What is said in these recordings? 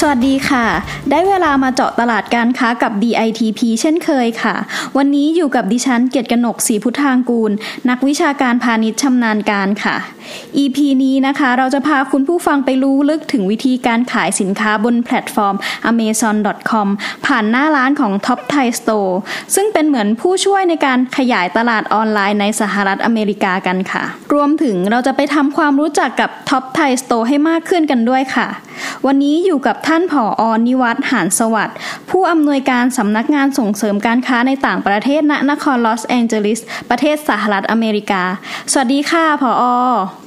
สวัสดีค่ะ ได้เวลามาเจาะตลาดการค้ากับ DITP เช่นเคยค่ะ วันนี้อยู่กับดิฉันเกียรติกนกศรีพุทธางกูล นักวิชาการพาณิชย์ชำนาญการค่ะ EP นี้นะคะ เราจะพาคุณผู้ฟังไปรู้ลึกถึงวิธีการขายสินค้าบนแพลตฟอร์ม amazon.com ผ่านหน้าร้านของ Top Thai Store ซึ่งเป็นเหมือนผู้ช่วยในการขยายตลาดออนไลน์ในสหรัฐอเมริกากันค่ะ รวมถึงเราจะไปทำความรู้จักกับ Top Thai Store ให้มากขึ้นกันด้วยค่ะ วันนี้อยู่กับท่านผออนิวัฒหานสวัสดิ์ผู้อำนวยการสำนักงานส่งเสริมการค้าในต่างประเทศณนครลอสแองเจลิส ประเทศสหรัฐอเมริกา สวัสดีค่ะผออ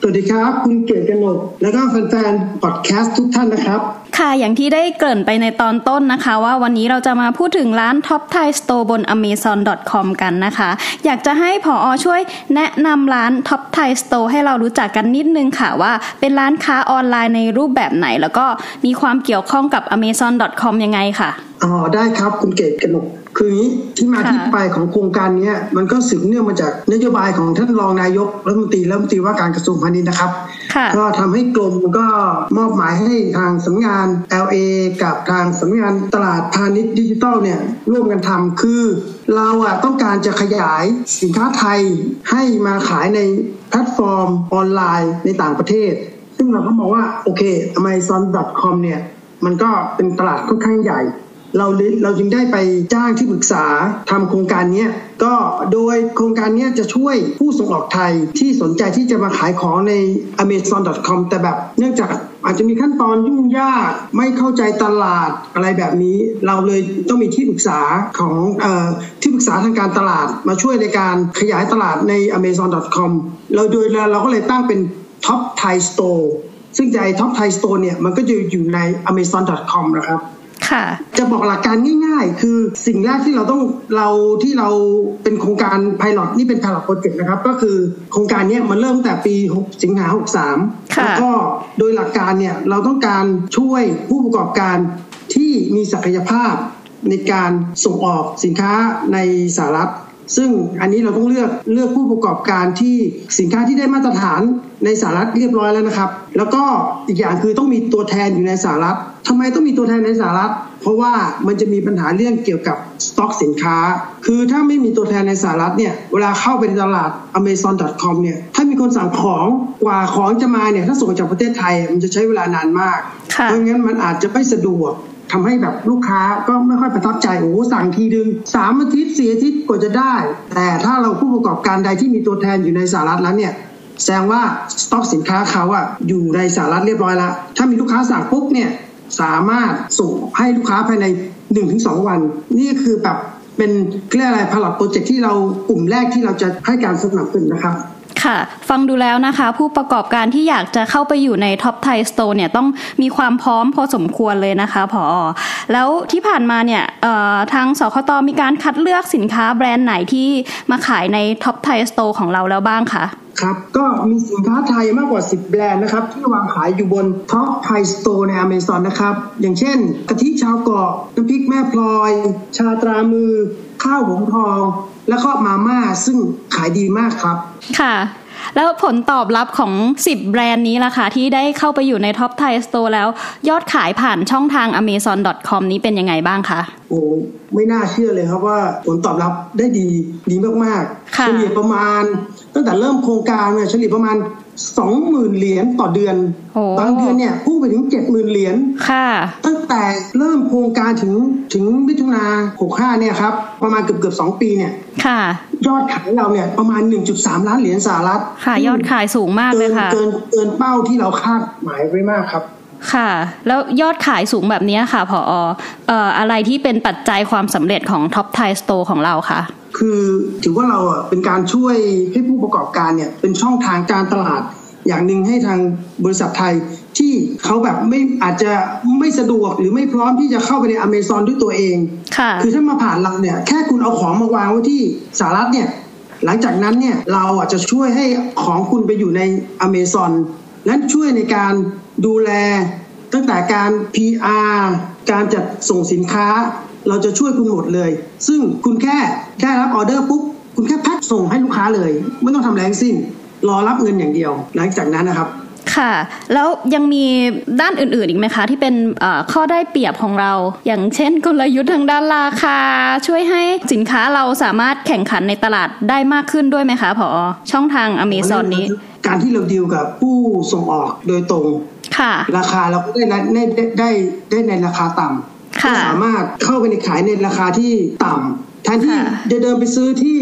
สวัสดีครับ คุณเกียรติกนก และก็แฟนๆพอดแคสต์ทุกท่านนะครับ ค่ะ อย่างที่ได้เกริ่นไปในตอนต้นนะคะ ว่าวันนี้เราจะมาพูดถึงร้าน Top Thai Store บน amazon.com กันนะคะ อยากจะให้ผออช่วยแนะนำร้าน Top Thai Store ให้เรารู้จักกันนิดนึงค่ะว่าเป็นร้านค้าออนไลน์ในรูปแบบไหน แล้วก็มีความเกี่ยวข้องกับ amazon.com ยังไงค่ะ อ๋อได้ครับคุณเกียรติกนก คือนี้ที่มาที่ไปของโครงการนี้มันก็สืบเนื่องมาจากนโยบายของท่านรองนายกรัฐมนตรีรัฐมนตรีว่าการกระทรวงพาณิชย์นะครับ ก็ทำให้กรมก็มอบหมายให้ทางสำนักงาน LA กับทางสำนักงานตลาดพาณิชย์ดิจิทัลเนี่ยร่วมกันทำคือเราอะต้องการจะขยายสินค้าไทยให้มาขายในแพลตฟอร์มออนไลน์ในต่างประเทศ ซึ่งเราก็มองว่าโอเค Amazon.com เนี่ยมันก็เป็นตลาดค่อนข้างใหญ่ เราเราจึงได้ไปจ้างที่ปรึกษาทำโครงการนี้ก็โดยโครงการนี้จะช่วยผู้ส่งออกไทยที่สนใจที่จะมาขายของใน amazon.com แต่แบบ เนื่องจากอาจจะมีขั้นตอนยุ่งยากไม่เข้าใจตลาดอะไรแบบนี้ เราเลยต้องมีที่ปรึกษาของอที่ปรึกษาทางการตลาดมาช่วยในการขยายตลาดใน amazon.com เราโดยเราก็เลยตั้งเป็น Top Thai Store ซึ่งใจ Top Thai Store เนี่ยมันก็จะอยู่ใน amazon.com นะครับ จะบอกหลักการง่าย ๆ คือสิ่งแรกที่เราต้องเราที่เราเป็นโครงการไพลอตนี่เป็นไพลอตโปรเจกต์นะครับ ก็คือโครงการนี้มันเริ่มตั้งแต่ปี 6 สิงหา 63 แล้วก็โดยหลักการเนี่ยเราต้องการช่วยผู้ประกอบการที่มีศักยภาพในการส่งออกสินค้าในสหรัฐ ซึ่งอันนี้เราต้องเลือกเลือกผู้ประกอบการที่สินค้าที่ได้มาตรฐานในสหรัฐเรียบร้อยแล้วนะครับ แล้วก็อีกอย่างคือต้องมีตัวแทนอยู่ในสหรัฐทำไมต้องมีตัวแทนในสหรัฐ เพราะว่ามันจะมีปัญหาเรื่องเกี่ยวกับสต็อกสินค้า คือถ้าไม่มีตัวแทนในสหรัฐเนี่ยเวลาเข้าไปในตลาด amazon.com เนี่ยถ้ามีคนสั่งของกว่าของจะมาเนี่ยถ้าส่งจากประเทศไทยมันจะใช้เวลานานมาก เพราะงั้นมันอาจจะไม่สะดวก ทำให้แบบลูกค้าก็ไม่ค่อยประทับใจโอ้สั่งทีตั้งสามอาทิตย์สี่อาทิตย์กว่าจะได้ แต่ถ้าเราผู้ประกอบการใดที่มีตัวแทนอยู่ในสหรัฐแล้วเนี่ยแสดงว่าสต็อกสินค้าเขาอะอยู่ในสหรัฐเรียบร้อยแล้วถ้ามีลูกค้าสั่งปุ๊บเนี่ยสามารถส่งให้ลูกค้าภายใน 1-2 วัน นี่คือแบบเป็นเรียกอะไร pilot project ที่เรากลุ่มแรกที่เราจะให้การสนับสนุนนะครับ ค่ะ ฟังดูแล้วนะคะ ผู้ประกอบการที่อยากจะเข้าไปอยู่ใน Top Thai Store เนี่ยต้องมีความพร้อมพอสมควรเลยนะคะพอแล้วที่ผ่านมาเนี่ยทางสคตมีการคัดเลือกสินค้าแบรนด์ไหนที่มาขายใน Top Thai Store ของเราแล้วบ้างคะครับ ก็มีสินค้าไทยมากกว่า 10 แบรนด์นะครับ ที่วางขายอยู่บน Top Thai Store ในอเมซอนนะครับ อย่างเช่นกะทิชาวเกาะน้ำพริกแม่พลอย ชาตรามือ ข้าวหงษ์ทอง แล้วก็มาม่าซึ่งขายดีมากครับ ค่ะ แล้วผลตอบรับของ 10 แบรนด์นี้ล่ะคะที่ได้เข้าไปอยู่ใน Top Thai Store แล้ว ยอดขายผ่านช่องทาง amazon.com นี้เป็นยังไงบ้างคะโอ้ไม่น่าเชื่อเลยครับว่าผลตอบรับได้ดีดีมากๆเฉลี่ยประมาณ ตั้งแต่เริ่มโครงการเนี่ยเฉลี่ยประมาณ สองหมื่นเหรียญต่อเดือนบางเดือนเนี่ยพุ่งไปถึงเจ็ดหมื่นเหรียญตั้งแต่เริ่มโครงการถึงถึงมิถุนาหกห้าเนี่ยครับ ประมาณเกือบเกือบสองปีเนี่ยยอดขายเราเนี่ยประมาณ 1.3 ล้านเหรียญสหรัฐค่ะ ยอดขายสูงมากเลยค่ะเกินเกินเป้าที่เราคาดหมายไว้มากครับค่ะ แล้วยอดขายสูงแบบนี้ค่ะ พอเอ่ออะไรที่เป็นปัจจัยความสำเร็จของ Top Thai Store ของเราคะ คือถือว่าเราอะเป็นการช่วยให้ผู้ประกอบการเนี่ยเป็นช่องทางการตลาด อย่างหนึ่งให้ทางบริษัทไทยที่เขาแบบไม่อาจจะไม่สะดวกหรือไม่พร้อมที่จะเข้าไปในอเมซอนด้วยตัวเองค่ะคือถ้ามาผ่านเราเนี่ยแค่คุณเอาของมาวางไว้ที่สหรัฐเนี่ยหลังจากนั้นเนี่ยเราอาจจะช่วยให้ของคุณไปอยู่ในอเมซอนและช่วยในการดูแลตั้งแต่การ PR การจัดส่งสินค้า เราจะช่วยคุณหมดเลย ซึ่งคุณแค่แค่รับออเดอร์ปุ๊บคุณแค่แพ็คส่งให้ลูกค้าเลย ไม่ต้องทำแรงสิ้น รอรับเงินอย่างเดียว หลังจากนั้นนะครับค่ะ แล้วยังมีด้านอื่นๆอีกไหมคะ ที่เป็นข้อได้เปรียบของเรา อย่างเช่นกลยุทธ์ทางด้านราคา ช่วยให้สินค้าเราสามารถแข่งขันในตลาดได้มากขึ้นด้วยไหมคะพอช่องทางอเมซอนนี้ การที่เราดีลกับผู้ส่งออกโดยตรงค่ะ ราคาเราก็ได้ได้ได้ได้ในราคาต่ำ ค่ะสามารถเข้าไปในขายในราคาที่ต่ำแทนที่จะเดินไปซื้อที่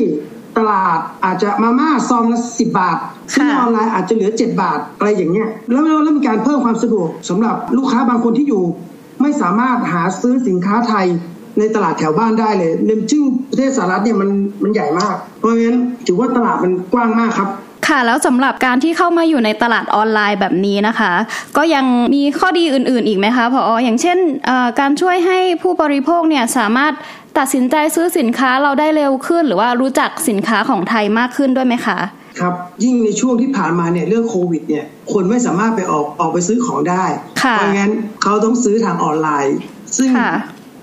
ตลาดอาจจะมาม่าซองละสิบบาทซื้อออนไลน์อาจจะเหลือเจ็ดบาทอะไรอย่างเงี้ยแล้วแล้วมีการเพิ่มความสะดวกสำหรับลูกค้าบางคนที่อยู่ ไม่สามารถหาซื้อสินค้าไทยในตลาดแถวบ้านได้เลยเนื่องจึงประเทศสหรัฐเนี่ยมันมันใหญ่มาก เพราะฉะนั้นถือว่าตลาดมันกว้างมากครับ ค่ะแล้วสำหรับการที่เข้ามาอยู่ในตลาดออนไลน์แบบนี้นะคะ ก็ยังมีข้อดีอื่น ๆ อีกไหมคะพออย่างเช่นการช่วยให้ผู้บริโภคเนี่ยสามารถตัดสินใจซื้อสินค้าเราได้เร็วขึ้น หรือว่ารู้จักสินค้าของไทยมากขึ้นด้วยไหมคะครับยิ่งในช่วงที่ผ่านมาเนี่ยเรื่องโควิดเนี่ยคนไม่สามารถไปออกออกไปซื้อของได้เพราะงั้นเขาต้องซื้อทางออนไลน์ ซึ่ง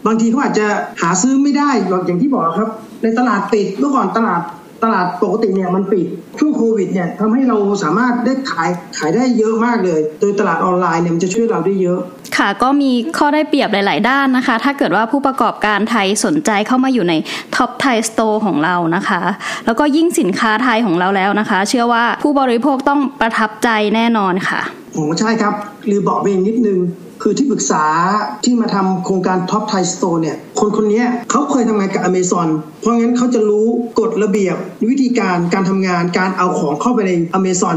บางทีเขาอาจจะหาซื้อไม่ได้อย่างที่บอกครับ ในตลาดปิดเมื่อก่อนตลาด ตลาดปกติเนี่ยมันปิดช่วงโควิดเนี่ยทำให้เราสามารถได้ขายขายได้เยอะมากเลย โดยตลาดออนไลน์เนี่ยมันจะช่วยเราได้เยอะ ค่ะก็มีข้อได้เปรียบหลาย ๆ ด้านนะคะ ถ้าเกิดว่าผู้ประกอบการไทยสนใจเข้ามาอยู่ใน Top Thai Store ของเรานะคะ แล้วก็ยิ่งสินค้าไทยของเราแล้วนะคะ เชื่อว่าผู้บริโภคต้องประทับใจแน่นอนค่ะโอ้ใช่ครับ หรือบอกไปอีกนิดนึง คือที่ปรึกษาที่มาทำโครงการ Top Thai Store เนี่ยคนคนนี้เขาเคยทำงานกับอเมซอนเพราะงั้นเขาจะรู้กฎระเบียบวิธีการการทำงานการเอาของเข้าไปในอเมซอน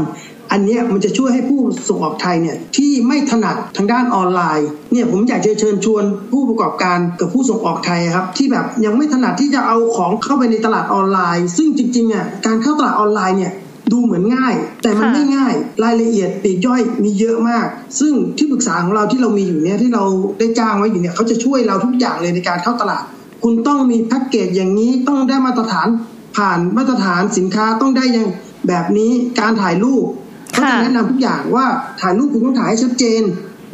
อันนี้มันจะช่วยให้ผู้ส่งออกไทยเนี่ยที่ไม่ถนัดทางด้านออนไลน์เนี่ยผมอยากจะเชิญชวนผู้ประกอบการกับผู้ส่งออกไทยครับที่แบบยังไม่ถนัดที่จะเอาของเข้าไปในตลาดออนไลน์ ซึ่งจริงๆอะการเข้าตลาดออนไลน์เนี่ย ดูเหมือนง่าย แต่มันไม่ง่าย รายละเอียดปีกย่อยมีเยอะมาก ซึ่งที่ปรึกษาของเราที่เรามีอยู่เนี่ยที่เราได้จ้างไว้อยู่เนี่ยเขาจะช่วยเราทุกอย่างเลยในการเข้าตลาด คุณต้องมีแพ็กเกจอย่างนี้ต้องได้มาตรฐานผ่านมาตรฐานสินค้าต้องได้ยังแบบนี้การถ่ายรูปเขาจะแนะนำทุกอย่างว่าถ่ายรูปคุณต้องถ่ายให้ชัดเจน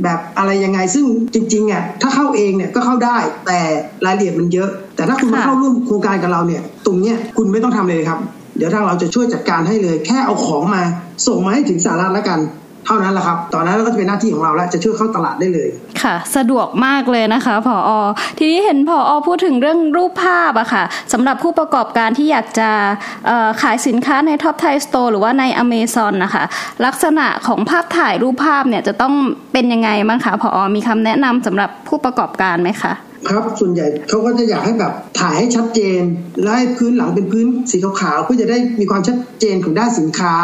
แบบอะไรยังไงซึ่งจริงๆอะถ้าเข้าเองเนี่ยก็เข้าได้แต่รายละเอียดมันเยอะ แต่ถ้าคุณมาเข้าร่วมโครงการกับเราเนี่ย ตรงเนี้ยคุณไม่ต้องทำเลยครับเดี๋ยวทางเราจะช่วยจัดการให้เลย แค่เอาของมา ส่งมาให้ถึงสาระแล้วกันเท่านั้นแหละครับ ตอนนั้นก็จะเป็นหน้าที่ของเราแล้ว จะช่วยเข้าตลาดได้เลย ค่ะ สะดวกมากเลยนะคะ ผออทีนี้เห็นผออพูดถึงเรื่องรูปภาพอะค่ะสำหรับผู้ประกอบการที่อยากจะขายสินค้าใน Top Thai Store หรือว่าในอเมซอนนะคะ ลักษณะของภาพถ่ายรูปภาพเนี่ยจะต้องเป็นยังไงบ้างคะผออมีคำแนะนำสำหรับผู้ประกอบการไหมคะ ครับ ส่วนใหญ่เขาก็จะอยากให้แบบถ่ายให้ชัดเจน และให้พื้นหลังเป็นพื้นสีขาวๆเพื่อจะได้มีความชัดเจนของด้านสินค้า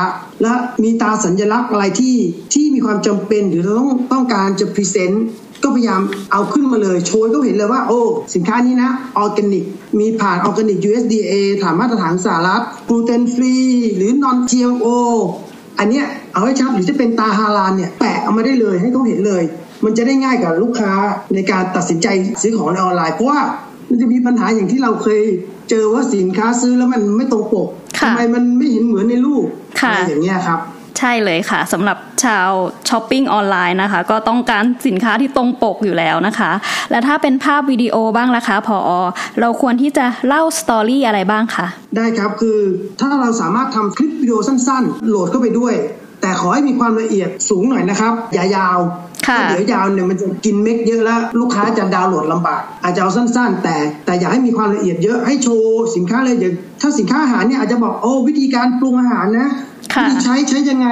และมีตราสัญลักษณ์อะไรที่ที่มีความจำเป็นหรือเราต้องต้องการจะ presentก็พยายามเอาขึ้นมาเลย โชว์ก็เห็นเลยว่า โอ้ สินค้านี้นะออร์แกนิก มีผ่าน organic USDA ฐานมาตรฐานสหรัฐ gluten free หรือ non GMO อันเนี้ยเอาให้ชัดหรือจะเป็นตราฮาลาลเนี่ยแปะเอามาได้เลยให้เขาเห็นเลย มันจะได้ง่ายกับลูกค้าในการตัดสินใจซื้อของในออนไลน์เพราะว่ามันจะมีปัญหาอย่างที่เราเคยเจอว่าสินค้าซื้อแล้วมันไม่ตรงปกทำไมมันไม่เห็นเหมือนในรูปอะไรอย่างเงี้ยครับ ใช่เลยค่ะสำหรับชาวช้อปปิ้งออนไลน์นะคะ ก็ต้องการสินค้าที่ตรงปกอยู่แล้วนะคะ และถ้าเป็นภาพวิดีโอบ้างล่ะคะพออเราควรที่จะเล่า story อะไรบ้างคะได้ครับคือถ้าเราสามารถทำคลิปวิดีโอสั้นๆ โหลดเข้าไปด้วย แต่ขอให้มีความละเอียดสูงหน่อยนะครับ อย่ายาวถ้าเดี๋ยวยาวเนี่ยมันจะกิน mem เยอะแล้วลูกค้าจะดาวน์โหลดลำบาก อาจจะเอาสั้นๆ แต่แต่อยากให้มีความละเอียดเยอะให้โชว์สินค้าเลยเดี๋ยวถ้าสินค้าอาหารเนี่ยอาจจะบอกโอ้วิธีการปรุงอาหารนะ วิธีใช้ใช้ยังไง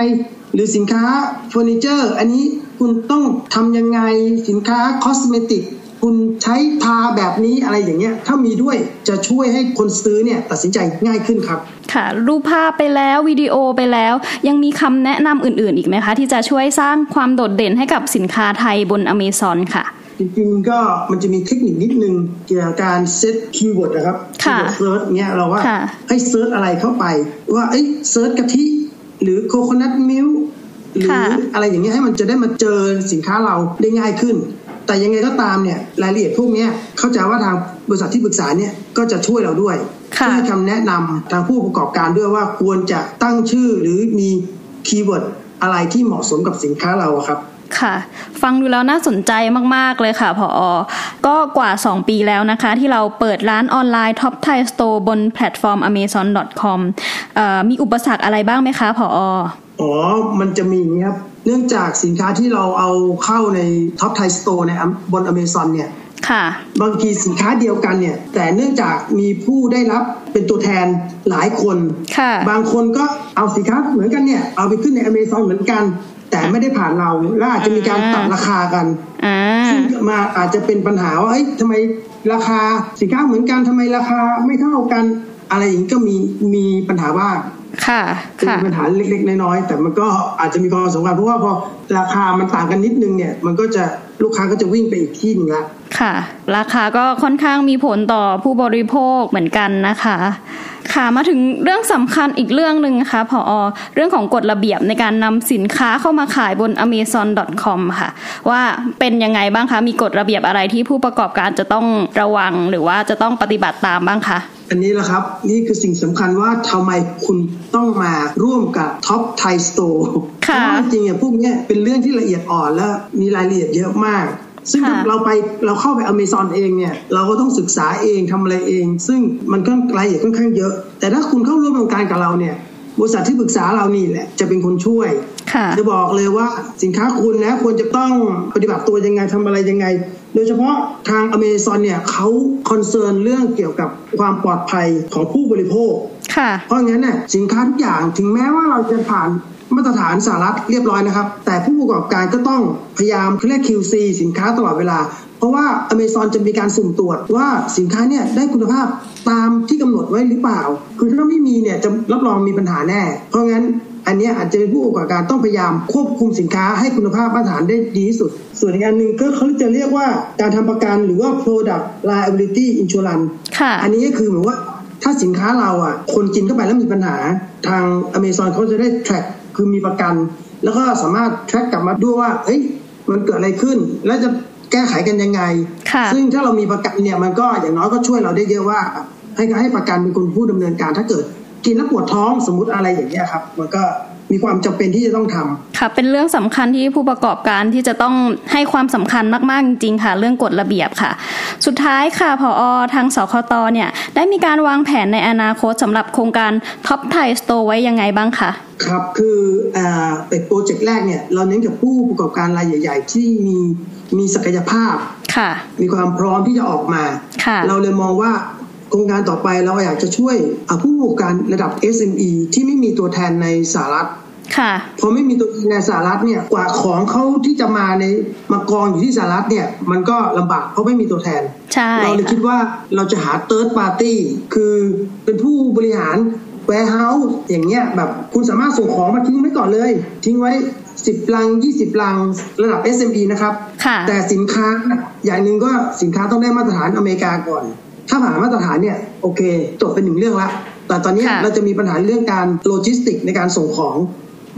หรือสินค้าเฟอร์นิเจอร์ อันนี้คุณต้องทำยังไงสินค้าคอสเมติกคุณใช้ทาแบบนี้อะไรอย่างเงี้ย ถ้ามีด้วยจะช่วยให้คนซื้อเนี่ยตัดสินใจง่ายขึ้นครับ ค่ะ รูปภาพไปแล้ววิดีโอไปแล้ว ยังมีคำแนะนำอื่นๆ อีกไหมคะ ที่จะช่วยสร้างความโดดเด่นให้กับสินค้าไทยบนอเมซอนค่ะ จริงๆก็มันจะมีเทคนิคนิดนึงเกี่ยวกับการ set keyword นะครับ keyword search เงี้ยเราว่าให้ search อะไรเข้าไป ว่าเอ้ย search กะทิ หรือ coconut milk หรืออะไรอย่างเงี้ยให้มันจะได้มาเจอสินค้าเราได้ง่ายขึ้น แต่ยังไงก็ตามเนี่ยรายละเอียดพวกนี้เข้าใจว่าทางบริษัทที่ปรึกษาเนี่ยก็จะช่วยเราด้วยให้คำแนะนำทางผู้ประกอบการด้วยว่าควรจะตั้งชื่อหรือมี keyword อะไรที่เหมาะสมกับสินค้าเราครับค่ะ ฟังดูแล้วน่าสนใจมาก ๆ เลยค่ะ พออก็กว่า 2 ปีแล้วนะคะ ที่เราเปิดร้านออนไลน์ Top Thai Store บนแพลตฟอร์ม amazon.com มีอุปสรรคอะไรบ้างไหมคะพอออ๋อ มันจะมีครับ เนื่องจากสินค้าที่เราเอาเข้าใน Top Thai Store ในบน Amazon เนี่ยค่ะ บางทีสินค้าเดียวกันเนี่ย แต่เนื่องจากมีผู้ได้รับเป็นตัวแทนหลายคนค่ะบางคนก็เอาสินค้าเหมือนกันเนี่ย เอาไปขึ้นใน Amazon เหมือนกัน แต่ไม่ได้ผ่านเราและอาจจะมีการตัดราคากันซึ่งมาอาจจะเป็นปัญหาว่าเอ้ยทำไมราคาสินค้าเหมือนกันทำไมราคาไม่เท่ากัน อะไรอย่างนี้ก็มีมีปัญหาบ้าง ค่ะเป็นปัญหาเล็ก ๆ น้อยๆแต่มันก็อาจจะมีความสำคัญเพราะว่าพอราคามันต่างกันนิดนึงเนี่ย มันก็จะลูกค้าก็จะวิ่งไปอีกที่นึงละค่ะ ราคาก็ค่อนข้างมีผลต่อผู้บริโภคเหมือนกันนะคะ ค่ะมาถึงเรื่องสำคัญอีกเรื่องหนึ่งนะคะพออเรื่องของกฎระเบียบในการนำสินค้าเข้ามาขายบน amazon.com ค่ะ ว่าเป็นยังไงบ้างคะ มีกฎระเบียบอะไรที่ผู้ประกอบการจะต้องระวังหรือว่าจะต้องปฏิบัติตามบ้างคะ อันนี้แหละครับ นี่คือสิ่งสำคัญว่าทำไมคุณต้องมาร่วมกับ TOPTHAI Store เพราะจริงๆเนี่ยพวกนี้เป็นเรื่องที่ละเอียดอ่อนและมีรายละเอียดเยอะมาก ซึ่งเราไปเราเข้าไปอเมซอนเองเนี่ย เราก็ต้องศึกษาเองทำอะไรเอง ซึ่งมันก็รายละเอียดค่อนข้างเยอะ แต่ถ้าคุณเข้าร่วมโครงการกับเราเนี่ย บริษัทที่ปรึกษาเรานี่แหละจะเป็นคนช่วย จะบอกเลยว่าสินค้าคุณนะควรจะต้องปฏิบัติตัวยังไงทำอะไรยังไง โดยเฉพาะทางอเมซอนเนี่ยเขาคอนเซิร์นเรื่องเกี่ยวกับความปลอดภัยของผู้บริโภคเพราะงั้นเนี่ยสินค้าทุกอย่างถึงแม้ว่าเราจะผ่าน มาตรฐานสหรัฐเรียบร้อยนะครับ แต่ผู้ประกอบการก็ต้องพยายามเรียก QC สินค้าตลอดเวลา เพราะว่า Amazon จะมีการสุ่มตรวจว่าสินค้าเนี่ยได้คุณภาพตามที่กำหนดไว้หรือเปล่า คือถ้าไม่มีเนี่ยจะรับรองมีปัญหาแน่ เพราะงั้นอันนี้อาจจะเป็นผู้ประกอบการต้องพยายามควบคุมสินค้าให้คุณภาพมาตรฐานได้ดีที่สุด ส่วนอีกอันหนึ่งก็เขาจะเรียกว่าการทำประกันหรือว่า product liability insurance อันนี้ก็คือเหมือนว่าถ้าสินค้าเราอะคนกินเข้าไปแล้วมีปัญหา ทางอเมซอนเขาจะได้ track คือมีประกัน แล้วก็สามารถ track กลับมาด้วยว่าเฮ้ยมันเกิดอะไรขึ้น แล้วจะแก้ไขกันยังไง ซึ่งถ้าเรามีประกันเนี่ยมันก็อย่างน้อยก็ช่วยเราได้เยอะว่า ให้ให้ประกันเป็นคนผู้ดำเนินการถ้าเกิด กินแล้วปวดท้องสมมติอะไรอย่างเงี้ยครับ มันก็ มีความจำเป็นที่จะต้องทำค่ะเป็นเรื่องสำคัญที่ผู้ประกอบการที่จะต้องให้ความสำคัญมาก ๆ จริงๆค่ะ เรื่องกฎระเบียบค่ะ สุดท้ายค่ะพออทางสคตเนี่ยได้มีการวางแผนในอนาคตสำหรับโครงการTOPTHAI Store ไว้ยังไงบ้างคะครับคืออ่าเป็นโปรเจกต์แรกเนี่ยเราเน้นกับผู้ประกอบการรายใหญ่ ๆ ที่มีมีศักยภาพค่ะ มีความพร้อมที่จะออกมา เราเลยมองว่า โครงการต่อไปเราอยากจะช่วยผู้ประกอบการระดับ SME ที่ไม่มีตัวแทนในสหรัฐค่ะพอไม่มีตัวในสหรัฐเนี่ยกว่าของเขาที่จะมาในมากองอยู่ที่สหรัฐเนี่ยมันก็ลำบากเพราะไม่มีตัวแทนใช่เราเลยคิดว่าเราจะหา third party คือเป็นผู้บริหาร warehouse อย่างเงี้ยแบบคุณสามารถส่งของมาทิ้งไว้ก่อนเลย ทิ้งไว้สิบลังยี่สิบลังระดับ SME นะครับ แต่สินค้าอย่างหนึ่งก็สินค้าต้องได้มาตรฐานอเมริกาก่อน ถ้าผ่านมาตรฐานเนี่ยโอเคจบเป็นหนึ่งเรื่องละแต่ตอนนี้เราจะมีปัญหาเรื่องการโลจิสติกในการส่งของ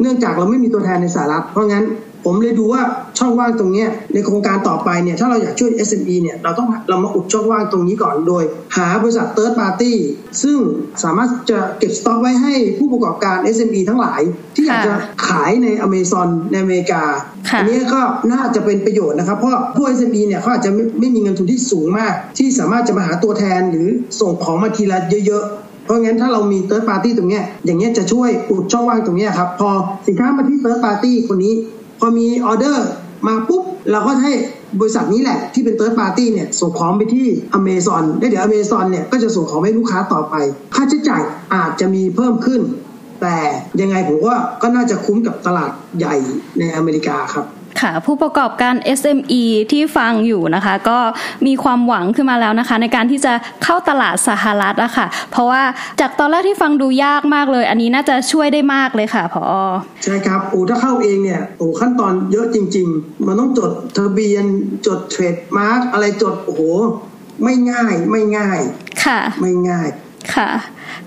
เนื่องจากเราไม่มีตัวแทนในสหรัฐเพราะงั้น ผมเลยดูว่าช่องว่างตรงนี้ในโครงการต่อไปเนี่ยถ้าเราอยากช่วย SME เนี่ยเราต้องเรามาอุดช่องว่างตรงนี้ก่อนโดย หาบริษัท third party ซึ่งสามารถจะเก็บสต็อกไว้ให้ผู้ประกอบการ SME ทั้งหลาย ที่อยากจะขายในอเมซอนในอเมริกา อันนี้ก็น่าจะเป็นประโยชน์นะครับ เพราะผู้ SME เนี่ยเขาอาจจะไม่ไม่มีเงินทุนที่สูงมาก ที่สามารถจะมาหาตัวแทนหรือส่งของมาทีละเยอะเพราะงั้นถ้าเรามีเติร์ดปาร์ตี้ตรงเนี้ยอย่างเงี้ยจะช่วยอุดช่องว่างตรงเนี้ยครับ พอสินค้ามาที่ third party คนนี้ พอมีออเดอร์มาปุ๊บ เราก็ให้บริษัทนี้แหละที่เป็น third party เนี่ยส่งของไปที่อเมซอนแล้วเดี๋ยวอเมซอนเนี่ยก็จะส่งของให้ลูกค้าต่อไป ค่าใช้จ่ายอาจจะมีเพิ่มขึ้น แต่ยังไงผมว่าก็น่าจะคุ้มกับตลาดใหญ่ในอเมริกาครับ ค่ะ ผู้ประกอบการ SME ที่ฟังอยู่นะคะ ก็มีความหวังขึ้นมาแล้วนะคะ ในการที่จะเข้าตลาดสหรัฐอะค่ะ เพราะว่าจากตอนแรกที่ฟังดูยากมากเลย อันนี้น่าจะช่วยได้มากเลยค่ะพอใช่ครับโอ้ถ้าเข้าเองเนี่ยโอ้ขั้นตอนเยอะจริง ๆ มันต้องจดทะเบียนจดเทรดมาร์กอะไรจดโอ้โหไม่ง่ายไม่ง่าย ค่ะ ไม่ง่าย ค่ะ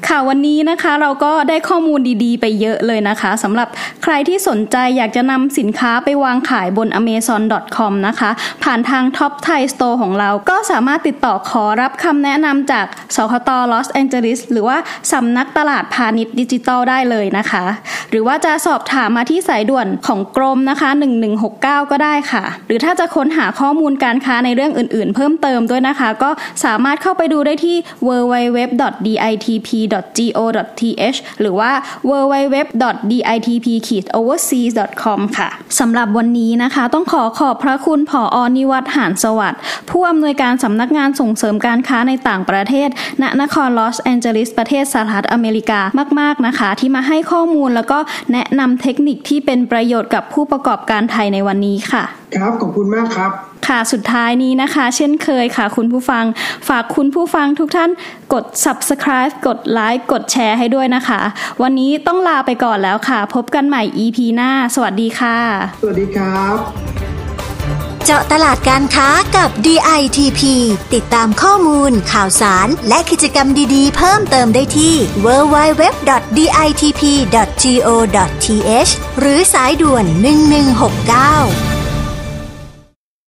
ค่ะวันนี้นะคะเราก็ได้ข้อมูลดีๆ ไปเยอะเลยนะคะสำหรับใครที่สนใจอยากจะนำสินค้าไปวางขายบน amazon.com นะคะ ผ่านทาง Top Thai Store ของเราก็สามารถติดต่อขอรับคำแนะนำจากสคตลอสแองเจลิสหรือว่าสำนักตลาดพาณิชย์ดิจิตอลได้เลยนะคะ หรือว่าจะสอบถามมาที่สายด่วนของกรมนะคะ 1169 ก็ได้ค่ะ หรือถ้าจะค้นหาข้อมูลการค้าในเรื่องอื่น ๆ เพิ่มเติมด้วยนะคะ ก็สามารถเข้าไปดูได้ที่ www.d go.th หรือว่า www.ditp-overseas.com ค่ะสำหรับวันนี้นะคะ ต้องขอขอบพระคุณผออนิวัฒหานสวัสดิ์ผู้อำนวยการสำนักงานส่งเสริมการค้าในต่างประเทศ ณนครลอสแอนเจลิสประเทศสหรัฐอเมริกามาก ๆนะคะ ที่มาให้ข้อมูลแล้วก็แนะนำเทคนิคที่เป็นประโยชน์กับผู้ประกอบการไทยในวันนี้ค่ะ ครับขอบคุณมากครับ ค่ะสุดท้ายนี้นะคะ เช่นเคยค่ะ คุณผู้ฟังฝากคุณผู้ฟังทุกท่าน กด subscribe กดไลค์กดแชร์ให้ด้วยนะคะ วันนี้ต้องลาไปก่อนแล้วค่ะ พบกันใหม่ EP หน้า สวัสดีค่ะ สวัสดีครับ เจาะตลาดการค้ากับ DITP ติดตามข้อมูล ข่าวสาร และกิจกรรมดีๆ เพิ่มเติมได้ที่ www.ditp.go.th หรือสายด่วน 1169